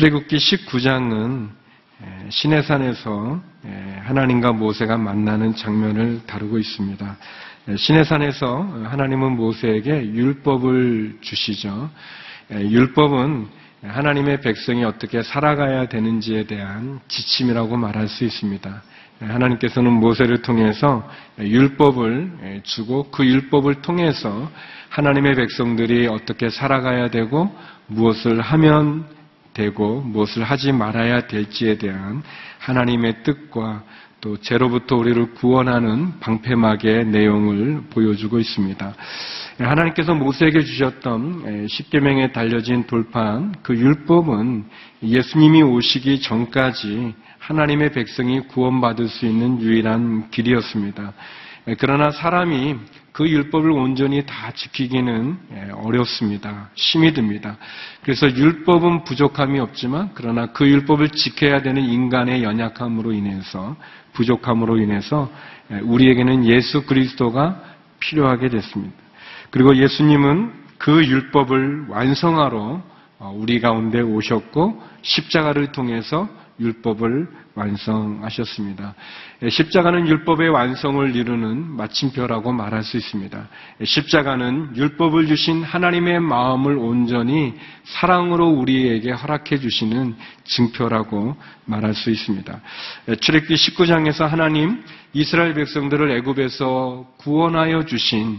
출애굽기 19장은 시내산에서 하나님과 모세가 만나는 장면을 다루고 있습니다. 시내산에서 하나님은 모세에게 율법을 주시죠. 율법은 하나님의 백성이 어떻게 살아가야 되는지에 대한 지침이라고 말할 수 있습니다. 하나님께서는 모세를 통해서 율법을 주고 그 율법을 통해서 하나님의 백성들이 어떻게 살아가야 되고 무엇을 하면 되고 무엇을 하지 말아야 될지에 대한 하나님의 뜻과 또 죄로부터 우리를 구원하는 방패막의 내용을 보여주고 있습니다. 하나님께서 모세에게 주셨던 십계명에 달려진 돌판 그 율법은 예수님이 오시기 전까지 하나님의 백성이 구원받을 수 있는 유일한 길이었습니다. 그러나 사람이 그 율법을 온전히 다 지키기는 어렵습니다. 힘이 듭니다. 그래서 율법은 부족함이 없지만 그러나 그 율법을 지켜야 되는 인간의 연약함으로 인해서 부족함으로 인해서 우리에게는 예수 그리스도가 필요하게 됐습니다. 그리고 예수님은 그 율법을 완성하러 우리 가운데 오셨고 십자가를 통해서 율법을 완성하셨습니다. 십자가는 율법의 완성을 이루는 마침표라고 말할 수 있습니다. 십자가는 율법을 주신 하나님의 마음을 온전히 사랑으로 우리에게 허락해 주시는 증표라고 말할 수 있습니다. 출애굽기 19장에서 하나님 이스라엘 백성들을 애굽에서 구원하여 주신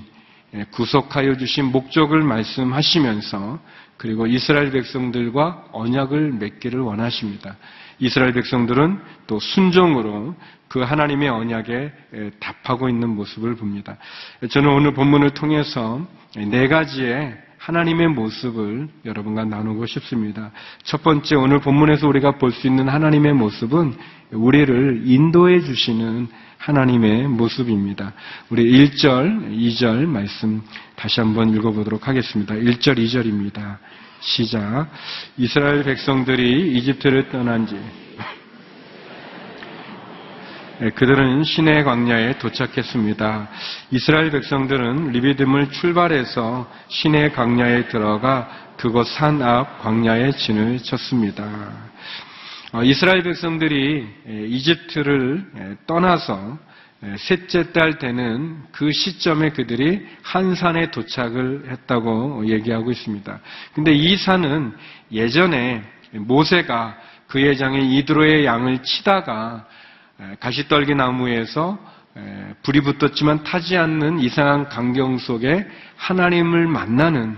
구속하여 주신 목적을 말씀하시면서 그리고 이스라엘 백성들과 언약을 맺기를 원하십니다. 이스라엘 백성들은 또 순종으로 그 하나님의 언약에 답하고 있는 모습을 봅니다. 저는 오늘 본문을 통해서 네 가지의 하나님의 모습을 여러분과 나누고 싶습니다. 첫 번째 오늘 본문에서 우리가 볼 수 있는 하나님의 모습은 우리를 인도해 주시는 하나님의 모습입니다. 우리 1절, 2절 말씀 다시 한번 읽어보도록 하겠습니다. 1절, 2절입니다. 시작. 이스라엘 백성들이 이집트를 떠난 지 네, 그들은 시내 광야에 도착했습니다. 이스라엘 백성들은 리비듬을 출발해서 시내 광야에 들어가 그곳 산 앞 광야에 진을 쳤습니다. 어, 이스라엘 백성들이 이집트를 떠나서 셋째 달 되는 그 시점에 그들이 한 산에 도착을 했다고 얘기하고 있습니다. 근데 이 산은 예전에 모세가 그의 장에 이드로의 양을 치다가 가시떨기 나무에서 불이 붙었지만 타지 않는 이상한 강경 속에 하나님을 만나는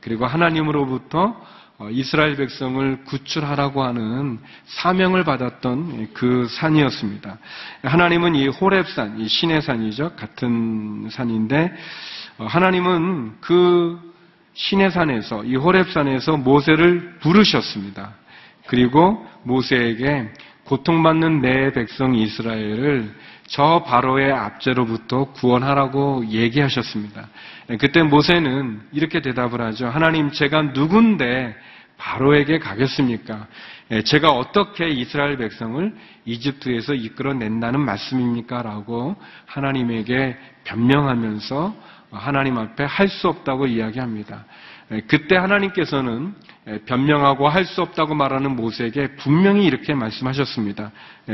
그리고 하나님으로부터 어, 이스라엘 백성을 구출하라고 하는 사명을 받았던 그 산이었습니다. 하나님은 이 호렙산, 이 신의 산이죠. 같은 산인데 어, 하나님은 그 신의 산에서 이 호렙산에서 모세를 부르셨습니다. 그리고 모세에게 고통받는 내 백성 이스라엘을 저 바로의 압제로부터 구원하라고 얘기하셨습니다. 그때 모세는 이렇게 대답을 하죠. 하나님, 제가 누군데 바로에게 가겠습니까? 제가 어떻게 이스라엘 백성을 이집트에서 이끌어낸다는 말씀입니까? 라고 하나님에게 변명하면서 하나님 앞에 할 수 없다고 이야기합니다. 그때 하나님께서는 변명하고 할 수 없다고 말하는 모세에게 분명히 이렇게 말씀하셨습니다.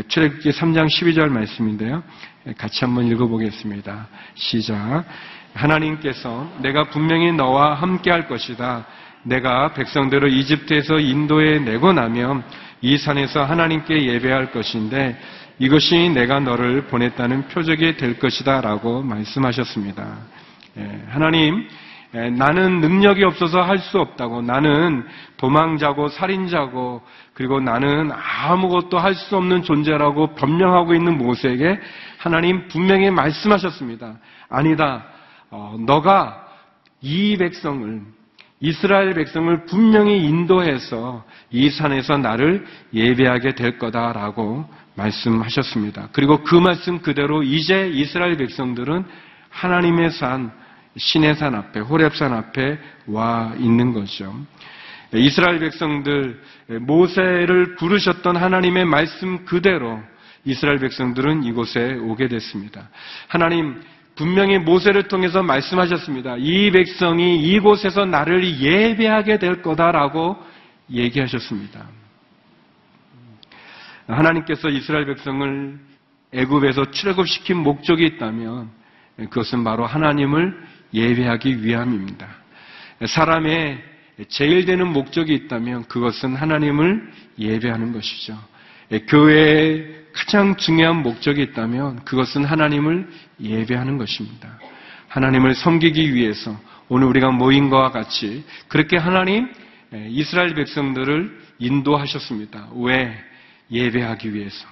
출애굽기 3장 12절 말씀인데요. 같이 한번 읽어보겠습니다. 시작. 하나님께서 내가 분명히 너와 함께 할 것이다. 내가 백성들을 이집트에서 인도에 내고 나면 이 산에서 하나님께 예배할 것인데 이것이 내가 너를 보냈다는 표적이 될 것이다 라고 말씀하셨습니다. 하나님, 나는 능력이 없어서 할 수 없다고, 나는 도망자고 살인자고, 그리고 나는 아무것도 할 수 없는 존재라고 변명하고 있는 모세에게 하나님 분명히 말씀하셨습니다. 아니다. 어, 너가 이 백성을, 이스라엘 백성을 분명히 인도해서 이 산에서 나를 예배하게 될 거다라고 말씀하셨습니다. 그리고 그 말씀 그대로 이제 이스라엘 백성들은 하나님의 산, 시내산 앞에 호렙산 앞에 와 있는 거죠. 이스라엘 백성들 모세를 부르셨던 하나님의 말씀 그대로 이스라엘 백성들은 이곳에 오게 됐습니다. 하나님 분명히 모세를 통해서 말씀하셨습니다. 이 백성이 이곳에서 나를 예배하게 될 거다라고 얘기하셨습니다. 하나님께서 이스라엘 백성을 애굽에서 출애굽시킨 목적이 있다면 그것은 바로 하나님을 예배하기 위함입니다. 사람의 제일 되는 목적이 있다면 그것은 하나님을 예배하는 것이죠. 교회의 가장 중요한 목적이 있다면 그것은 하나님을 예배하는 것입니다. 하나님을 섬기기 위해서 오늘 우리가 모인 것과 같이 그렇게 하나님 이스라엘 백성들을 인도하셨습니다. 왜? 예배하기 위해서.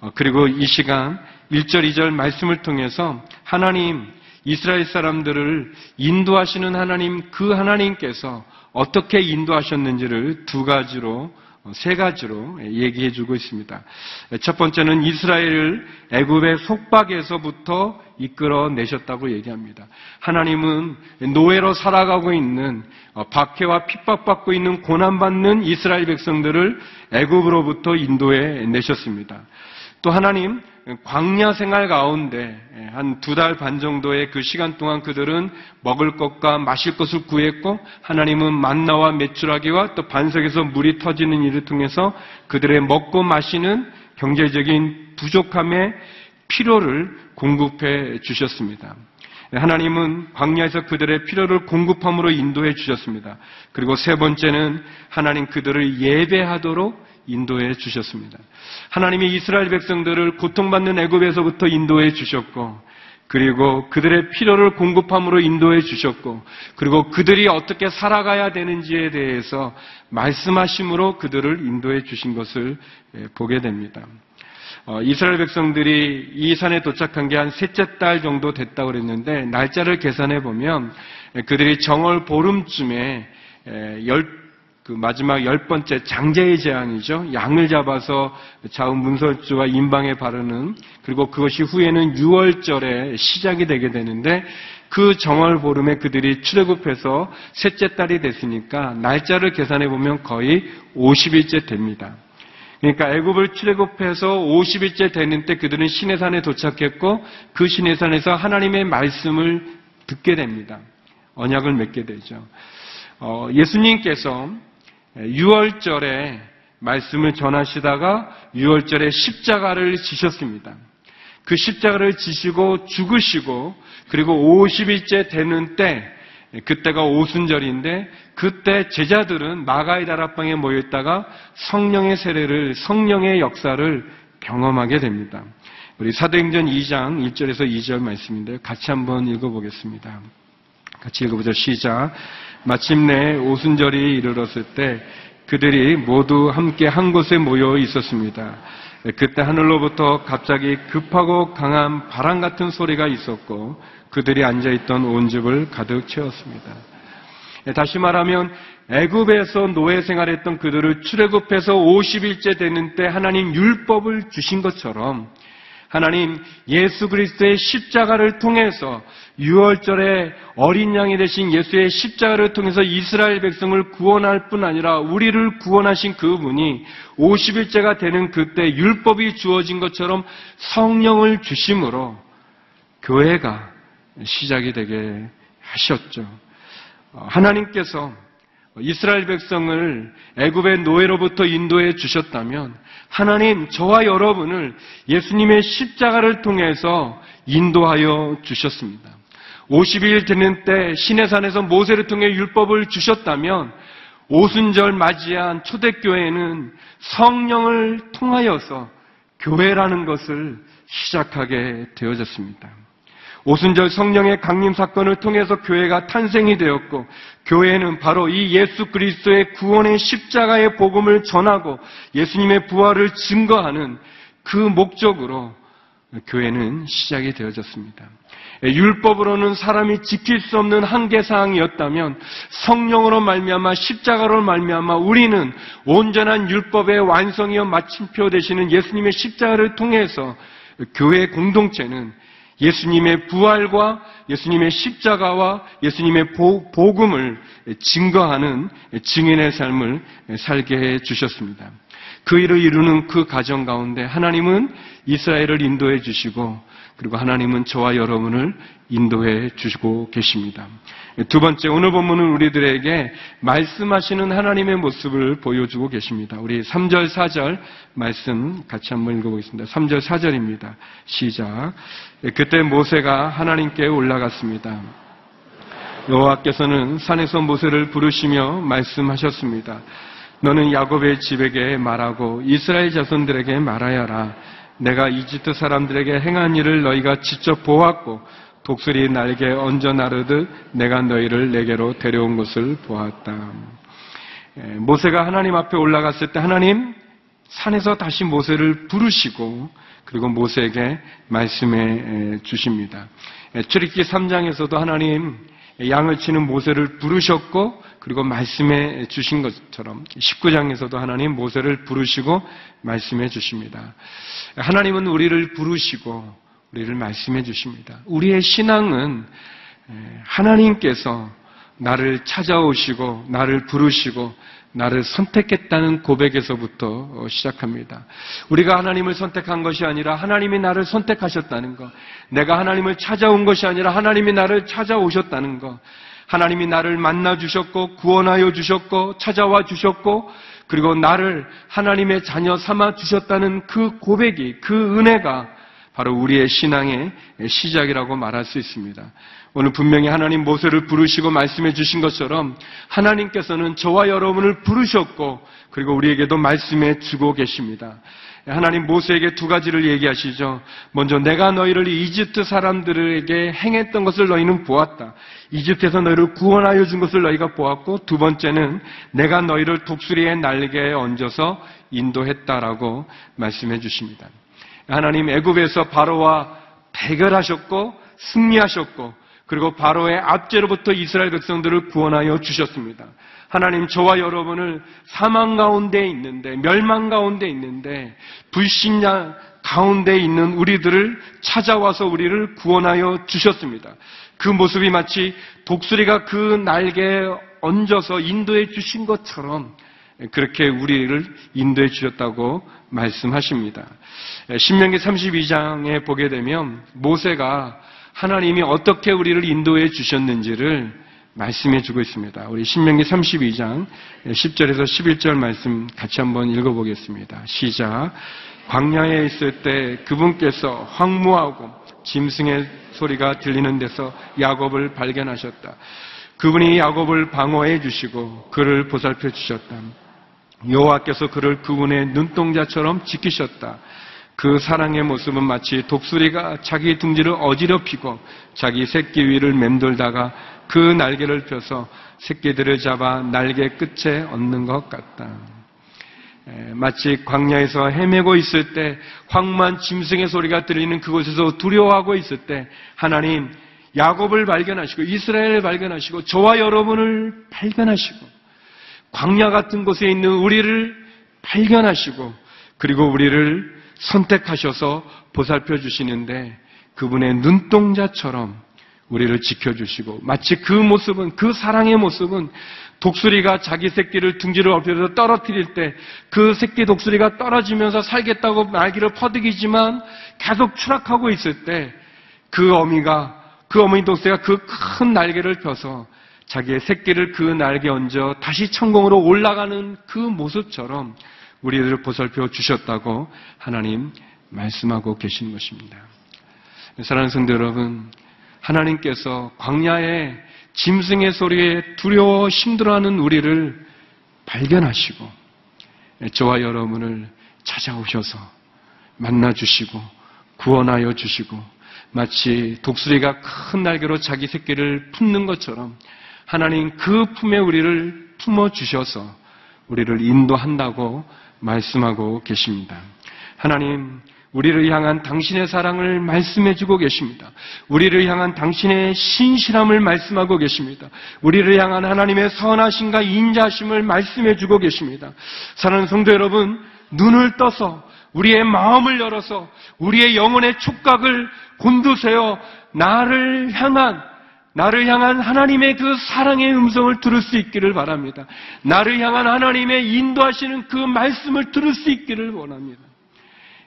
어, 그리고 이 시간 1절, 2절 말씀을 통해서 하나님, 이스라엘 사람들을 인도하시는 하나님, 그 하나님께서 어떻게 인도하셨는지를 두 가지로 어, 세 가지로 얘기해 주고 있습니다. 첫 번째는 이스라엘을 애굽의 속박에서부터 이끌어 내셨다고 얘기합니다. 하나님은 노예로 살아가고 있는 어, 박해와 핍박받고 있는 고난받는 이스라엘 백성들을 애굽으로부터 인도해 내셨습니다. 또 하나님 광야 생활 가운데 한 두 달 반 정도의 그 시간 동안 그들은 먹을 것과 마실 것을 구했고 하나님은 만나와 메추라기와 또 반석에서 물이 터지는 일을 통해서 그들의 먹고 마시는 경제적인 부족함의 필요를 공급해 주셨습니다. 하나님은 광야에서 그들의 필요를 공급함으로 인도해 주셨습니다. 그리고 세 번째는 하나님 그들을 예배하도록 인도해 주셨습니다. 하나님이 이스라엘 백성들을 고통받는 애굽에서부터 인도해 주셨고 그리고 그들의 필요를 공급함으로 인도해 주셨고 그리고 그들이 어떻게 살아가야 되는지에 대해서 말씀하심으로 그들을 인도해 주신 것을 예, 보게 됩니다. 어, 이스라엘 백성들이 이 산에 도착한 게 한 셋째 달 정도 됐다고 그랬는데 날짜를 계산해 보면 그들이 정월 보름쯤에 열 그 마지막 열 번째 장제의 재앙이죠. 양을 잡아서 자음 문설주와 인방에 바르는 그리고 그것이 후에는 6월절에 시작이 되게 되는데 그 정월 보름에 그들이 출애굽해서 셋째 달이 됐으니까 날짜를 계산해 보면 거의 50일째 됩니다. 그러니까 애굽을 출애굽해서 50일째 되는 때 그들은 시내산에 도착했고 그 시내산에서 하나님의 말씀을 듣게 됩니다. 언약을 맺게 되죠. 어, 예수님께서 6월절에 말씀을 전하시다가 6월절에 십자가를 지셨습니다. 그 십자가를 지시고 죽으시고 그리고 50일째 되는 때 그때가 오순절인데 그때 제자들은 마가이 다락방에 모여 있다가 성령의 세례를 성령의 역사를 경험하게 됩니다. 우리 사도행전 2장 1절에서 2절 말씀인데요. 같이 한번 읽어보겠습니다. 같이 읽어보죠. 시작. 마침내 오순절이 이르렀을 때 그들이 모두 함께 한 곳에 모여 있었습니다. 그때 하늘로부터 갑자기 급하고 강한 바람 같은 소리가 있었고 그들이 앉아있던 온 집을 가득 채웠습니다. 다시 말하면 애굽에서 노예 생활했던 그들을 출애굽해서 50일째 되는 때 하나님 율법을 주신 것처럼 하나님 예수 그리스도의 십자가를 통해서 6월절에 어린 양이 되신 예수의 십자가를 통해서 이스라엘 백성을 구원할 뿐 아니라 우리를 구원하신 그분이 50일째가 되는 그때 율법이 주어진 것처럼 성령을 주심으로 교회가 시작이 되게 하셨죠. 하나님께서 이스라엘 백성을 애굽의 노예로부터 인도해 주셨다면 하나님 저와 여러분을 예수님의 십자가를 통해서 인도하여 주셨습니다. 50일 되는 때 시내산에서 모세를 통해 율법을 주셨다면 오순절 맞이한 초대교회는 성령을 통하여서 교회라는 것을 시작하게 되어졌습니다. 오순절 성령의 강림 사건을 통해서 교회가 탄생이 되었고 교회는 바로 이 예수 그리스도의 구원의 십자가의 복음을 전하고 예수님의 부활을 증거하는 그 목적으로 교회는 시작이 되어졌습니다. 율법으로는 사람이 지킬 수 없는 한계 사항이었다면 성령으로 말미암아 십자가로 말미암아 우리는 온전한 율법의 완성이요 마침표 되시는 예수님의 십자가를 통해서 교회 공동체는 예수님의 부활과 예수님의 십자가와 예수님의 복음을 증거하는 증인의 삶을 살게 해 주셨습니다. 그 일을 이루는 그 가정 가운데 하나님은 이스라엘을 인도해 주시고 그리고 하나님은 저와 여러분을 인도해 주시고 계십니다. 두 번째, 오늘 본문은 우리들에게 말씀하시는 하나님의 모습을 보여주고 계십니다. 우리 3절, 4절 말씀 같이 한번 읽어보겠습니다. 3절, 4절입니다. 시작. 그때 모세가 하나님께 올라갔습니다. 여호와께서는 산에서 모세를 부르시며 말씀하셨습니다. 너는 야곱의 집에게 말하고 이스라엘 자손들에게 말하여라. 내가 이집트 사람들에게 행한 일을 너희가 직접 보았고 독수리 날개 얹어 나르듯 내가 너희를 내게로 데려온 것을 보았다. 에, 모세가 하나님 앞에 올라갔을 때 하나님 산에서 다시 모세를 부르시고 그리고 모세에게 말씀해 에, 주십니다. 에, 출애굽기 3장에서도 하나님 양을 치는 모세를 부르셨고 그리고 말씀해 주신 것처럼 19장에서도 하나님 모세를 부르시고 말씀해 주십니다. 하나님은 우리를 부르시고 우리를 말씀해 주십니다. 우리의 신앙은 하나님께서 나를 찾아오시고 나를 부르시고 나를 선택했다는 고백에서부터 시작합니다. 우리가 하나님을 선택한 것이 아니라 하나님이 나를 선택하셨다는 것. 내가 하나님을 찾아온 것이 아니라 하나님이 나를 찾아오셨다는 것. 하나님이 나를 만나 주셨고 구원하여 주셨고 찾아와 주셨고 그리고 나를 하나님의 자녀 삼아 주셨다는 그 고백이 그 은혜가 바로 우리의 신앙의 시작이라고 말할 수 있습니다. 오늘 분명히 하나님 모세를 부르시고 말씀해 주신 것처럼 하나님께서는 저와 여러분을 부르셨고 그리고 우리에게도 말씀해 주고 계십니다. 하나님 모세에게 두 가지를 얘기하시죠. 먼저 내가 너희를 이집트 사람들에게 행했던 것을 너희는 보았다. 이집트에서 너희를 구원하여 준 것을 너희가 보았고 두 번째는 내가 너희를 독수리의 날개에 얹어서 인도했다라고 말씀해 주십니다. 하나님 애굽에서 바로와 대결하셨고 승리하셨고 그리고 바로의 압제로부터 이스라엘 백성들을 구원하여 주셨습니다. 하나님 저와 여러분을 사망 가운데 있는데 멸망 가운데 있는데 불신자 가운데 있는 우리들을 찾아와서 우리를 구원하여 주셨습니다. 그 모습이 마치 독수리가 그 날개에 얹어서 인도해 주신 것처럼 그렇게 우리를 인도해 주셨다고 말씀하십니다. 신명기 32장에 보게 되면 모세가 하나님이 어떻게 우리를 인도해 주셨는지를 말씀해 주고 있습니다. 우리 신명기 32장 10절에서 11절 말씀 같이 한번 읽어보겠습니다. 시작. 광야에 있을 때 그분께서 황무하고 짐승의 소리가 들리는 데서 야곱을 발견하셨다. 그분이 야곱을 방어해 주시고 그를 보살펴 주셨다. 여호와께서 그를 그분의 눈동자처럼 지키셨다. 그 사랑의 모습은 마치 독수리가 자기 둥지를 어지럽히고 자기 새끼 위를 맴돌다가 그 날개를 펴서 새끼들을 잡아 날개 끝에 얹는 것 같다. 마치 광야에서 헤매고 있을 때 황만 짐승의 소리가 들리는 그곳에서 두려워하고 있을 때 하나님 야곱을 발견하시고 이스라엘을 발견하시고 저와 여러분을 발견하시고 광야 같은 곳에 있는 우리를 발견하시고 그리고 우리를 선택하셔서 보살펴 주시는데 그분의 눈동자처럼 우리를 지켜주시고 마치 그 모습은 그 사랑의 모습은 독수리가 자기 새끼를 둥지를 엎드려서 떨어뜨릴 때 그 새끼 독수리가 떨어지면서 살겠다고 날개를 퍼득이지만 계속 추락하고 있을 때 그 어미가 그 어머니 독수리가 그 큰 날개를 펴서 자기의 새끼를 그 날개 얹어 다시 천공으로 올라가는 그 모습처럼 우리들을 보살펴 주셨다고 하나님 말씀하고 계신 것입니다. 사랑하는 성도 여러분, 하나님께서 광야에 짐승의 소리에 두려워 힘들어하는 우리를 발견하시고 저와 여러분을 찾아오셔서 만나주시고 구원하여 주시고 마치 독수리가 큰 날개로 자기 새끼를 품는 것처럼 하나님 그 품에 우리를 품어 주셔서 우리를 인도한다고 말씀하고 계십니다. 하나님, 우리를 향한 당신의 사랑을 말씀해 주고 계십니다. 우리를 향한 당신의 신실함을 말씀하고 계십니다. 우리를 향한 하나님의 선하심과 인자심을 말씀해 주고 계십니다. 사랑하는 성도 여러분, 눈을 떠서 우리의 마음을 열어서 우리의 영혼의 촉각을 곤두세요. 나를 향한 나를 향한 하나님의 그 사랑의 음성을 들을 수 있기를 바랍니다. 나를 향한 하나님의 인도하시는 그 말씀을 들을 수 있기를 원합니다.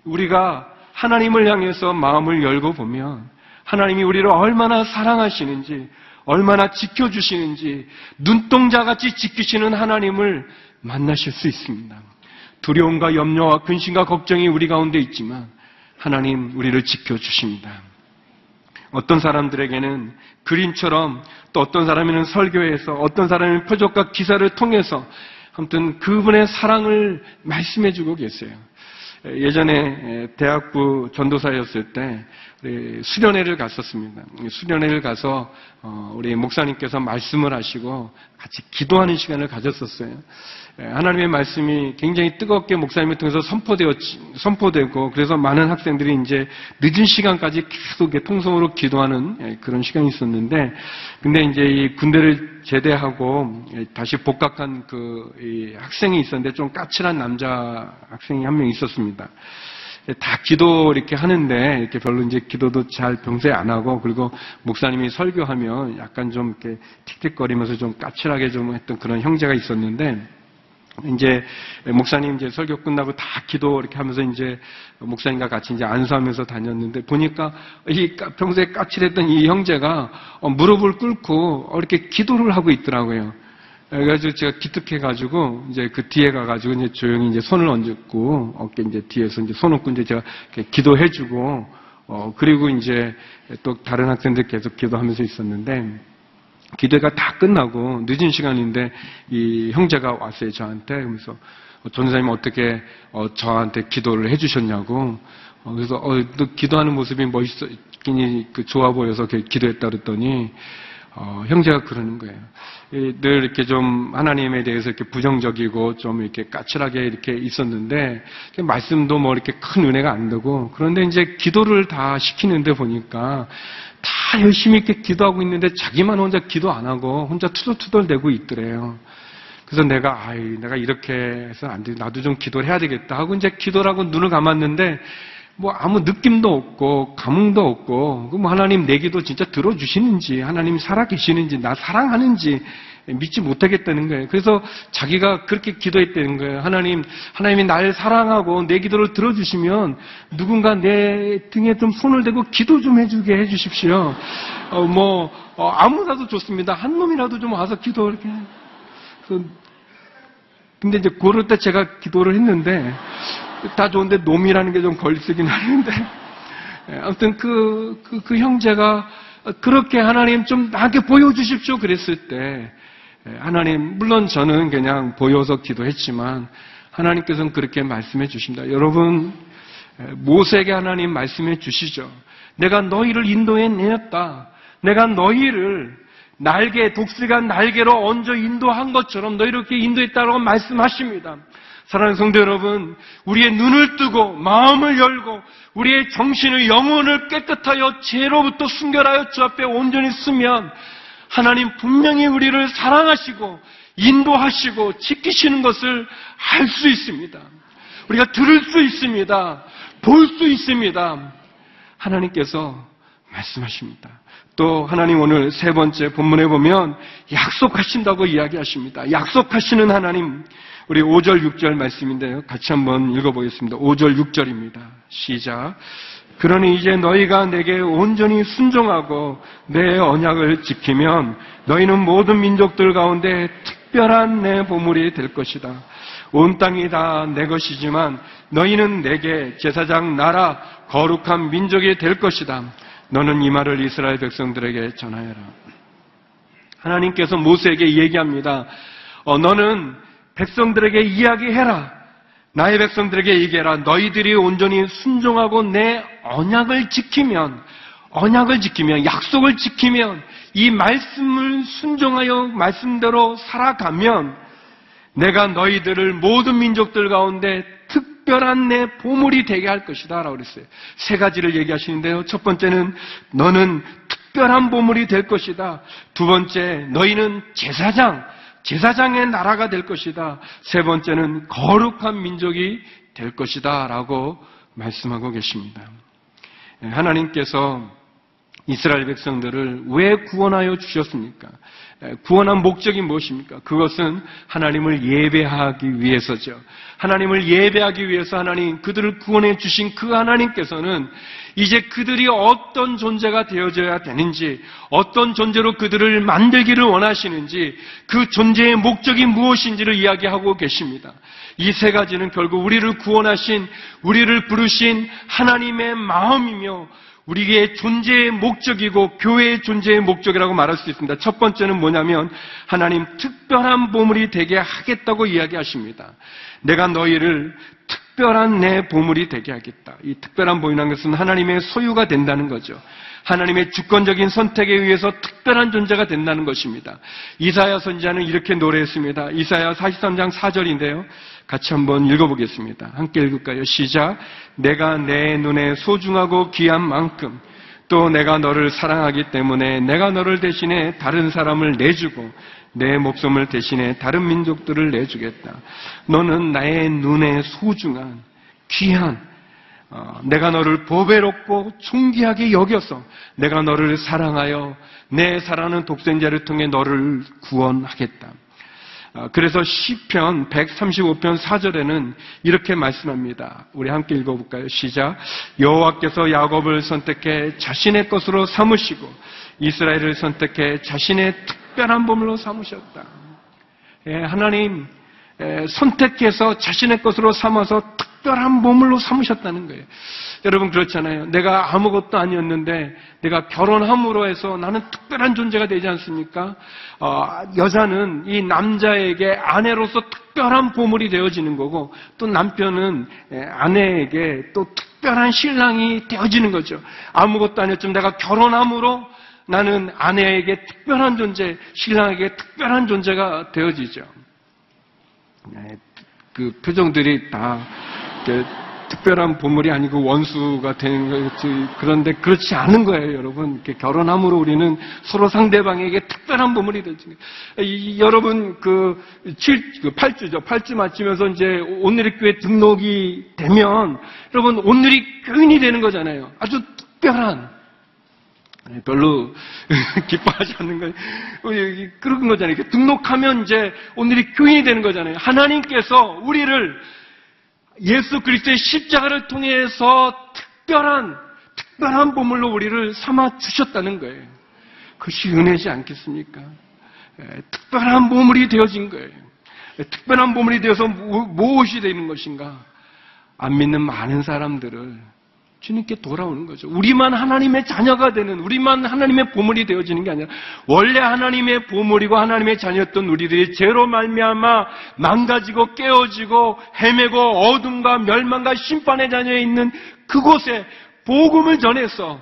우리가 하나님을 향해서 마음을 열고 보면 하나님이 우리를 얼마나 사랑하시는지, 얼마나 지켜주시는지, 눈동자같이 지키시는 하나님을 만나실 수 있습니다. 두려움과 염려와 근심과 걱정이 우리 가운데 있지만 하나님 우리를 지켜주십니다. 어떤 사람들에게는 그림처럼 또 어떤 사람에는 설교에서 어떤 사람은 표적과 기사를 통해서 아무튼 그분의 사랑을 말씀해 주고 계세요. 예전에 대학부 전도사였을 때 수련회를 갔었습니다. 수련회를 가서 어, 우리 목사님께서 말씀을 하시고 같이 기도하는 시간을 가졌었어요. 하나님의 말씀이 굉장히 뜨겁게 목사님을 통해서 선포되었, 선포되고 그래서 많은 학생들이 이제 늦은 시간까지 계속 통성으로 기도하는 그런 시간이 있었는데 근데 이제 이 군대를 제대하고 다시 복학한 그 학생이 있었는데 좀 까칠한 남자 학생이 한 명 있었습니다. 다 기도 이렇게 하는데 이렇게 별로 이제 기도도 잘 평소에 안 하고 그리고 목사님이 설교하면 약간 좀 이렇게 틱틱거리면서 좀 까칠하게 좀 했던 그런 형제가 있었는데 이제 목사님 이제 설교 끝나고 다 기도 이렇게 하면서 이제 목사님과 같이 이제 안수하면서 다녔는데 보니까 이 평소에 까칠했던 이 형제가 어, 무릎을 꿇고 이렇게 기도를 하고 있더라고요. 그래가지고 제가 기특해가지고 이제 그 뒤에 가가지고 이제 조용히 이제 손을 얹고 어깨 이제 뒤에서 이제 손 얹고 이제 제가 기도해주고 어 그리고 이제 또 다른 학생들 계속 기도하면서 있었는데 기도가 다 끝나고 늦은 시간인데 이 형제가 왔어요 저한테. 그러면서 전사님 어떻게 어 저한테 기도를 해주셨냐고. 어 그래서 어 너 기도하는 모습이 멋있어 그 좋아 보여서 기도했다 그랬더니 어, 형제가 그러는 거예요. 늘 이렇게 좀 하나님에 대해서 이렇게 부정적이고 좀 이렇게 까칠하게 이렇게 있었는데 말씀도 뭐 이렇게 큰 은혜가 안 되고 그런데 이제 기도를 다 시키는데 보니까 다 열심히 이렇게 기도하고 있는데 자기만 혼자 기도 안 하고 혼자 투덜투덜 대고 있더래요. 그래서 내가 아이 내가 이렇게 해서 안 돼. 나도 좀 기도를 해야 되겠다 하고 이제 기도를 하고 눈을 감았는데 뭐 아무 느낌도 없고 감흥도 없고 그럼 하나님 내 기도 진짜 들어주시는지 하나님 살아계시는지 나 사랑하는지 믿지 못하겠다는 거예요. 그래서 자기가 그렇게 기도했다는 거예요. 하나님, 하나님이 날 사랑하고 내 기도를 들어주시면 누군가 내 등에 좀 손을 대고 기도 좀 해주게 해주십시오. 어, 뭐, 어, 아무나도 좋습니다. 한 놈이라도 좀 와서 기도 이렇게. 근데 이제 그럴 때 제가 기도를 했는데 다 좋은데 놈이라는 게 좀 걸리긴 하는데 예, 아무튼 그, 그, 그 형제가 그렇게 하나님 좀 나한테 보여주십시오 그랬을 때 예, 하나님 물론 저는 그냥 보여서 기도했지만 하나님께서는 그렇게 말씀해 주십니다. 여러분 예, 모세에게 하나님 말씀해 주시죠. 내가 너희를 인도해 내었다. 내가 너희를 날개 독수리가 날개로 얹어 인도한 것처럼 너희를 이렇게 인도했다고 말씀하십니다. 사랑하는 성도 여러분, 우리의 눈을 뜨고 마음을 열고 우리의 정신을 영혼을 깨끗하여 죄로부터 순결하여 주 앞에 온전히 쓰면 하나님 분명히 우리를 사랑하시고 인도하시고 지키시는 것을 알 수 있습니다. 우리가 들을 수 있습니다. 볼 수 있습니다. 하나님께서 말씀하십니다. 또 하나님 오늘 세 번째 본문에 보면 약속하신다고 이야기하십니다. 약속하시는 하나님. 우리 5절, 6절 말씀인데요. 같이 한번 읽어보겠습니다. 5절, 6절입니다. 시작. 그러니 이제 너희가 내게 온전히 순종하고 내 언약을 지키면 너희는 모든 민족들 가운데 특별한 내 보물이 될 것이다. 온 땅이 다 내 것이지만 너희는 내게 제사장 나라 거룩한 민족이 될 것이다. 너는 이 말을 이스라엘 백성들에게 전하여라. 하나님께서 모세에게 얘기합니다. 어, 너는 백성들에게 이야기해라. 나의 백성들에게 얘기해라. 너희들이 온전히 순종하고 내 언약을 지키면, 언약을 지키면, 약속을 지키면, 이 말씀을 순종하여 말씀대로 살아가면, 내가 너희들을 모든 민족들 가운데 특별한 내 보물이 되게 할 것이다. 라고 그랬어요. 세 가지를 얘기하시는데요. 첫 번째는 너는 특별한 보물이 될 것이다. 두 번째, 너희는 제사장, 제사장의 나라가 될 것이다. 세 번째는 거룩한 민족이 될 것이다. 라고 말씀하고 계십니다. 하나님께서 이스라엘 백성들을 왜 구원하여 주셨습니까? 구원한 목적이 무엇입니까? 그것은 하나님을 예배하기 위해서죠. 하나님을 예배하기 위해서 하나님 그들을 구원해 주신 그 하나님께서는 이제 그들이 어떤 존재가 되어져야 되는지, 어떤 존재로 그들을 만들기를 원하시는지, 그 존재의 목적이 무엇인지를 이야기하고 계십니다. 이 세 가지는 결국 우리를 구원하신, 우리를 부르신 하나님의 마음이며, 우리의 존재의 목적이고 교회의 존재의 목적이라고 말할 수 있습니다. 첫 번째는 뭐냐면 하나님 특별한 보물이 되게 하겠다고 이야기하십니다. 내가 너희를 특 별한 내 보물이 되게 하겠다. 이 특별한 보물이라는 것은 하나님의 소유가 된다는 거죠. 하나님의 주권적인 선택에 의해서 특별한 존재가 된다는 것입니다. 이사야 선지자는 이렇게 노래했습니다. 이사야 43장 4절인데요. 같이 한번 읽어보겠습니다. 함께 읽을까요? 시작. 내가 내 눈에 소중하고 귀한 만큼 또 내가 너를 사랑하기 때문에 내가 너를 대신해 다른 사람을 내주고 내 목숨을 대신해 다른 민족들을 내주겠다. 너는 나의 눈에 소중한 귀한 어, 내가 너를 보배롭고 존귀하게 여겨서 내가 너를 사랑하여 내 사랑하는 독생자를 통해 너를 구원하겠다. 어, 그래서 시편 135편 4절에는 이렇게 말씀합니다. 우리 함께 읽어볼까요? 시작. 여호와께서 야곱을 선택해 자신의 것으로 삼으시고 이스라엘을 선택해 자신의 특별한 보물로 삼으셨다. 예, 하나님 예, 선택해서 자신의 것으로 삼아서 특별한 보물로 삼으셨다는 거예요. 여러분 그렇잖아요. 내가 아무것도 아니었는데 내가 결혼함으로 해서 나는 특별한 존재가 되지 않습니까? 어, 여자는 이 남자에게 아내로서 특별한 보물이 되어지는 거고 또 남편은 예, 아내에게 또 특별한 신랑이 되어지는 거죠. 아무것도 아니었지만 내가 결혼함으로 나는 아내에게 특별한 존재, 신랑에게 특별한 존재가 되어지죠. 네, 그 표정들이 다 특별한 보물이 아니고 원수가 되는 거지. 그런데 그렇지 않은 거예요, 여러분. 결혼함으로 우리는 서로 상대방에게 특별한 보물이 되지. 이, 여러분 그 7, 그 8주죠. 8주 마치면서 이제 오늘의 교회 등록이 되면 여러분 오늘이 교인이 되는 거잖아요. 아주 특별한 별로 기뻐하지 않는 거예요. 그런 거잖아요. 등록하면 이제 오늘이 교인이 되는 거잖아요. 하나님께서 우리를 예수 그리스도의 십자가를 통해서 특별한 특별한 보물로 우리를 삼아 주셨다는 거예요. 그것이 은혜지 않겠습니까? 예, 특별한 보물이 되어진 거예요. 예, 특별한 보물이 되어서 무엇이 되는 것인가? 안 믿는 많은 사람들을 주님께 돌아오는 거죠. 우리만 하나님의 자녀가 되는, 우리만 하나님의 보물이 되어지는 게 아니라 원래 하나님의 보물이고 하나님의 자녀였던 우리들이 죄로 말미암아 망가지고 깨어지고 헤매고 어둠과 멸망과 심판의 자녀에 있는 그곳에 복음을 전해서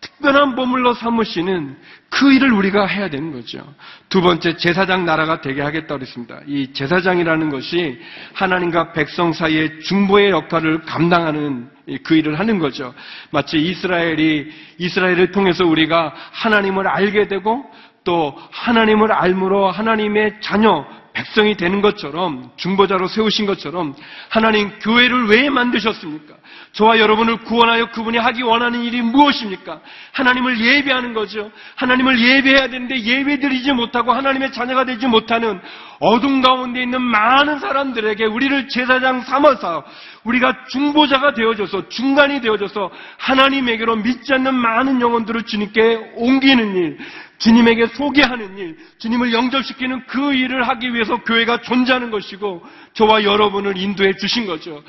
특별한 보물로 삼으시는 그 일을 우리가 해야 되는 거죠. 두 번째 제사장 나라가 되게 하겠다고 그랬습니다. 이 제사장이라는 것이 하나님과 백성 사이의 중보의 역할을 감당하는 그 일을 하는 거죠. 마치 이스라엘이 이스라엘을 통해서 우리가 하나님을 알게 되고 또 하나님을 알므로 하나님의 자녀 백성이 되는 것처럼 중보자로 세우신 것처럼 하나님 교회를 왜 만드셨습니까? 저와 여러분을 구원하여 그분이 하기 원하는 일이 무엇입니까? 하나님을 예배하는 거죠. 하나님을 예배해야 되는데 예배드리지 못하고 하나님의 자녀가 되지 못하는 어둠 가운데 있는 많은 사람들에게 우리를 제사장 삼아서 우리가 중보자가 되어져서 중간이 되어져서 하나님에게로 믿지 않는 많은 영혼들을 주님께 옮기는 일, 주님에게 소개하는 일, 주님을 영접시키는 그 일을 하기 위해서 교회가 존재하는 것이고 저와 여러분을 인도해 주신 거죠.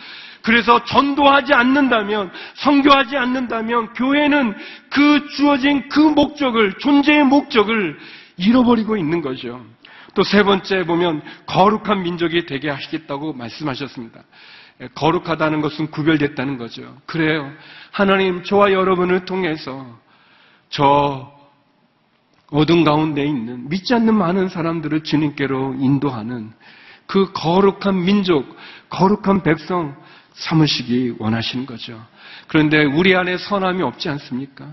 그래서 전도하지 않는다면, 성교하지 않는다면 교회는 그 주어진 그 목적을, 존재의 목적을 잃어버리고 있는 거죠. 또 세 번째 보면 거룩한 민족이 되게 하시겠다고 말씀하셨습니다. 예, 거룩하다는 것은 구별됐다는 거죠. 그래요. 하나님, 저와 여러분을 통해서 저 어둠 가운데 있는 믿지 않는 많은 사람들을 주님께로 인도하는 그 거룩한 민족, 거룩한 백성 삼으시기 원하시는 거죠. 그런데 우리 안에 선함이 없지 않습니까?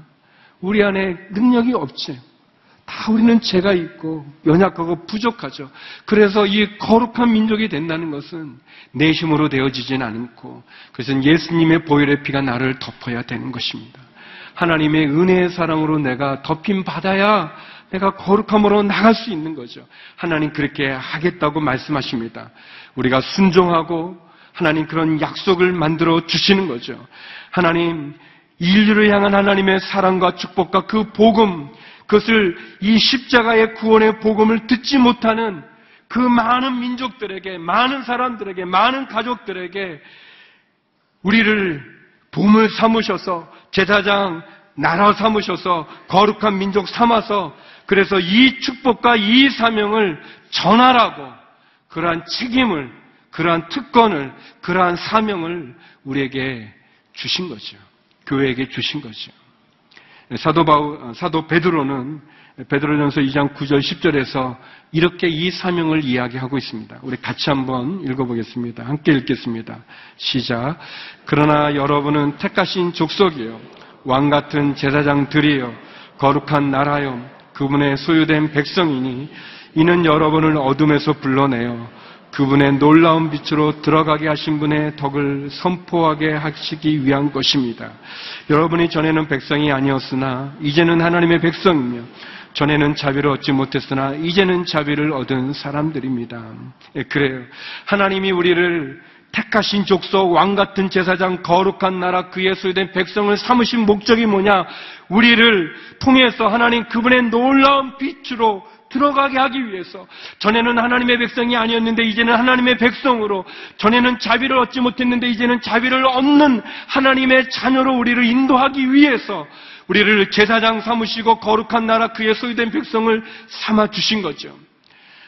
우리 안에 능력이 없지. 다 우리는 죄가 있고 연약하고 부족하죠. 그래서 이 거룩한 민족이 된다는 것은 내 힘으로 되어지진 않고 그것은 예수님의 보혈의 피가 나를 덮어야 되는 것입니다. 하나님의 은혜의 사랑으로 내가 덮임 받아야 내가 거룩함으로 나갈 수 있는 거죠. 하나님 그렇게 하겠다고 말씀하십니다. 우리가 순종하고 하나님 그런 약속을 만들어 주시는 거죠. 하나님 인류를 향한 하나님의 사랑과 축복과 그 복음 그것을 이 십자가의 구원의 복음을 듣지 못하는 그 많은 민족들에게 많은 사람들에게 많은 가족들에게 우리를 보물 삼으셔서 제사장 나라 삼으셔서 거룩한 민족 삼아서 그래서 이 축복과 이 사명을 전하라고 그러한 책임을 그러한 특권을 그러한 사명을 우리에게 주신 거죠. 교회에게 주신 거죠. 사도 바울, 사도 베드로는 베드로전서 2장 9절 10절에서 이렇게 이 사명을 이야기하고 있습니다. 우리 같이 한번 읽어보겠습니다. 함께 읽겠습니다. 시작. 그러나 여러분은 택하신 족속이요 왕 같은 제사장들이요 거룩한 나라요 그분의 소유된 백성이니 이는 여러분을 어둠에서 불러내어 그분의 놀라운 빛으로 들어가게 하신 분의 덕을 선포하게 하시기 위한 것입니다. 여러분이 전에는 백성이 아니었으나 이제는 하나님의 백성이며 전에는 자비를 얻지 못했으나 이제는 자비를 얻은 사람들입니다. 예, 그래요. 하나님이 우리를 택하신 족속, 왕 같은 제사장, 거룩한 나라, 그의 소유된 백성을 삼으신 목적이 뭐냐? 우리를 통해서 하나님 그분의 놀라운 빛으로 들어가게 하기 위해서 전에는 하나님의 백성이 아니었는데 이제는 하나님의 백성으로 전에는 자비를 얻지 못했는데 이제는 자비를 얻는 하나님의 자녀로 우리를 인도하기 위해서 우리를 제사장 삼으시고 거룩한 나라 그의 소유된 백성을 삼아 주신 거죠.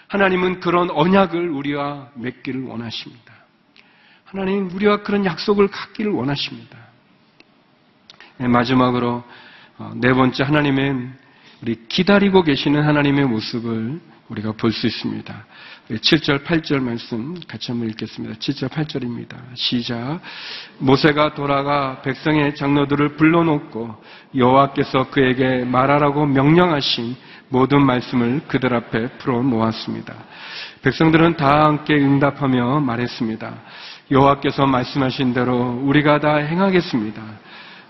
하나님은 그런 언약을 우리와 맺기를 원하십니다. 하나님 우리와 그런 약속을 갖기를 원하십니다. 네, 마지막으로 어, 네 번째 하나님은 우리 기다리고 계시는 하나님의 모습을 우리가 볼 수 있습니다. 7절, 8절 말씀 같이 한번 읽겠습니다. 7절, 8절입니다. 시작. 모세가 돌아가 백성의 장로들을 불러놓고 여호와께서 그에게 말하라고 명령하신 모든 말씀을 그들 앞에 풀어 놓았습니다. 백성들은 다 함께 응답하며 말했습니다. 여호와께서 말씀하신 대로 우리가 다 행하겠습니다.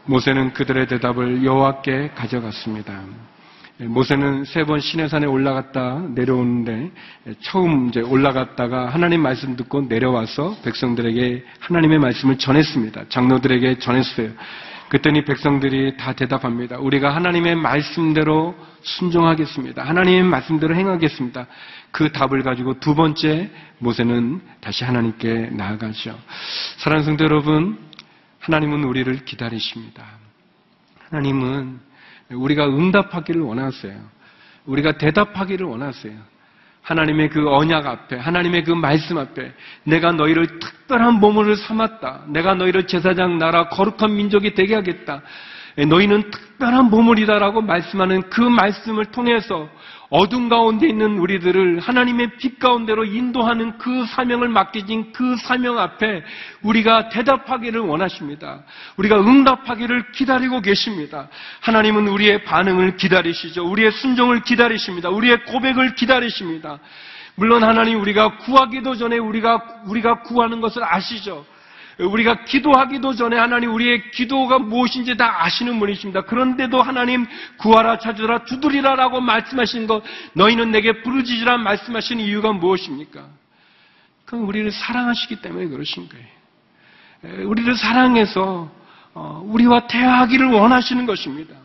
모세는 그들의 대답을 여호와께 가져갔습니다. 모세는 세 번 시내산에 올라갔다 내려오는데 처음 이제 올라갔다가 하나님 말씀 듣고 내려와서 백성들에게 하나님의 말씀을 전했습니다. 장로들에게 전했어요. 그랬더니 백성들이 다 대답합니다. 우리가 하나님의 말씀대로 순종하겠습니다. 하나님의 말씀대로 행하겠습니다. 그 답을 가지고 두 번째 모세는 다시 하나님께 나아가죠. 사랑하는 성도 여러분, 하나님은 우리를 기다리십니다. 하나님은 우리가 응답하기를 원하세요. 우리가 대답하기를 원하세요. 하나님의 그 언약 앞에, 하나님의 그 말씀 앞에, 내가 너희를 특별한 몸으로 삼았다. 내가 너희를 제사장 나라 거룩한 민족이 되게 하겠다. 너희는 특별한 보물이다라고 말씀하는 그 말씀을 통해서 어둠 가운데 있는 우리들을 하나님의 빛 가운데로 인도하는 그 사명을 맡겨진 그 사명 앞에 우리가 대답하기를 원하십니다. 우리가 응답하기를 기다리고 계십니다. 하나님은 우리의 반응을 기다리시죠. 우리의 순종을 기다리십니다. 우리의 고백을 기다리십니다. 물론 하나님 우리가 구하기도 전에 우리가 우리가 구하는 것을 아시죠. 우리가 기도하기도 전에 하나님 우리의 기도가 무엇인지 다 아시는 분이십니다. 그런데도 하나님 구하라 찾으라 두드리라라고 말씀하신 것 너희는 내게 부르짖으라 말씀하신 이유가 무엇입니까? 그건 우리를 사랑하시기 때문에 그러신 거예요. 우리를 사랑해서 어, 우리와 대화하기를 원하시는 것입니다.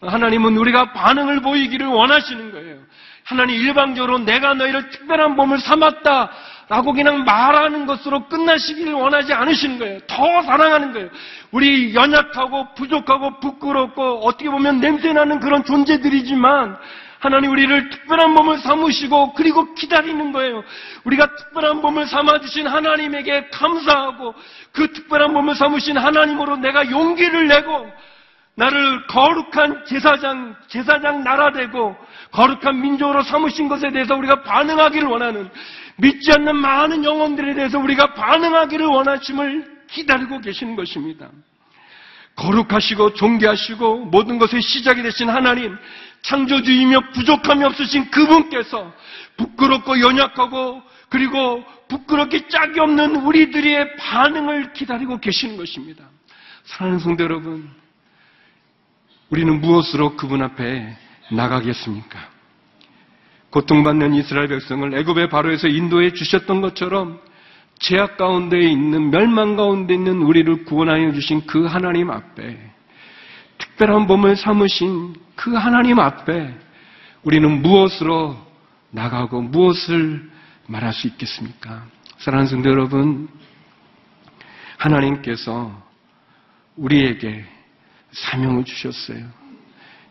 하나님은 우리가 반응을 보이기를 원하시는 거예요. 하나님 일방적으로 내가 너희를 특별한 몸을 삼았다. 라고 그냥 말하는 것으로 끝나시기를 원하지 않으시는 거예요. 더 사랑하는 거예요. 우리 연약하고 부족하고 부끄럽고 어떻게 보면 냄새나는 그런 존재들이지만 하나님 우리를 특별한 몸을 삼으시고 그리고 기다리는 거예요. 우리가 특별한 몸을 삼아주신 하나님에게 감사하고 그 특별한 몸을 삼으신 하나님으로 내가 용기를 내고 나를 거룩한 제사장, 제사장 나라 되고 거룩한 민족으로 삼으신 것에 대해서 우리가 반응하기를 원하는 믿지 않는 많은 영혼들에 대해서 우리가 반응하기를 원하심을 기다리고 계시는 것입니다. 거룩하시고 존귀하시고 모든 것의 시작이 되신 하나님, 창조주이며 부족함이 없으신 그분께서 부끄럽고 연약하고 그리고 부끄럽게 짝이 없는 우리들의 반응을 기다리고 계시는 것입니다. 사랑하는 성도 여러분, 우리는 무엇으로 그분 앞에 나가겠습니까? 고통받는 이스라엘 백성을 애굽의 바로에서 인도해 주셨던 것처럼 죄악 가운데 있는 멸망 가운데 있는 우리를 구원하여 주신 그 하나님 앞에 특별한 몸을 삼으신 그 하나님 앞에 우리는 무엇으로 나가고 무엇을 말할 수 있겠습니까? 사랑하는 성도 여러분, 하나님께서 우리에게 사명을 주셨어요.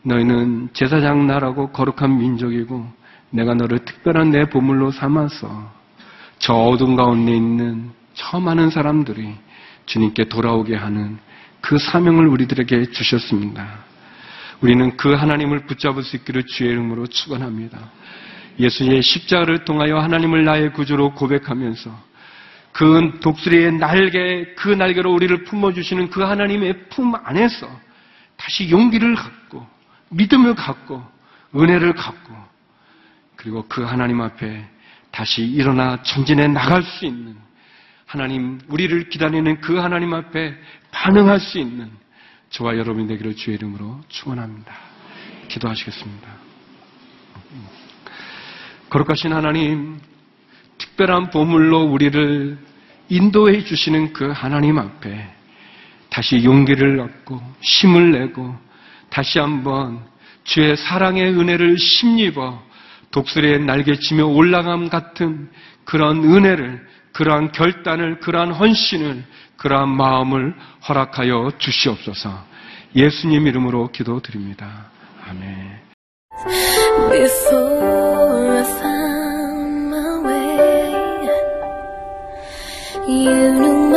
너희는 제사장 나라고 거룩한 민족이고 내가 너를 특별한 내 보물로 삼아서 저 어둠 가운데 있는 저 많은 사람들이 주님께 돌아오게 하는 그 사명을 우리들에게 주셨습니다. 우리는 그 하나님을 붙잡을 수 있기를 주의 이름으로 축원합니다. 예수의 십자가를 통하여 하나님을 나의 구주로 고백하면서 그 독수리의 날개, 그 날개로 우리를 품어주시는 그 하나님의 품 안에서 다시 용기를 갖고, 믿음을 갖고, 은혜를 갖고, 그리고 그 하나님 앞에 다시 일어나 전진해 나갈 수 있는 하나님, 우리를 기다리는 그 하나님 앞에 반응할 수 있는 저와 여러분이 되기를 주의 이름으로 축원합니다. 기도하시겠습니다. 거룩하신 하나님, 특별한 보물로 우리를 인도해 주시는 그 하나님 앞에 다시 용기를 얻고 힘을 내고 다시 한번 주의 사랑의 은혜를 심입어 독수리의 날개치며 올라감 같은 그런 은혜를 그러한 결단을 그러한 헌신을 그러한 마음을 허락하여 주시옵소서 예수님 이름으로 기도드립니다. 아멘. Before I found my way, you knew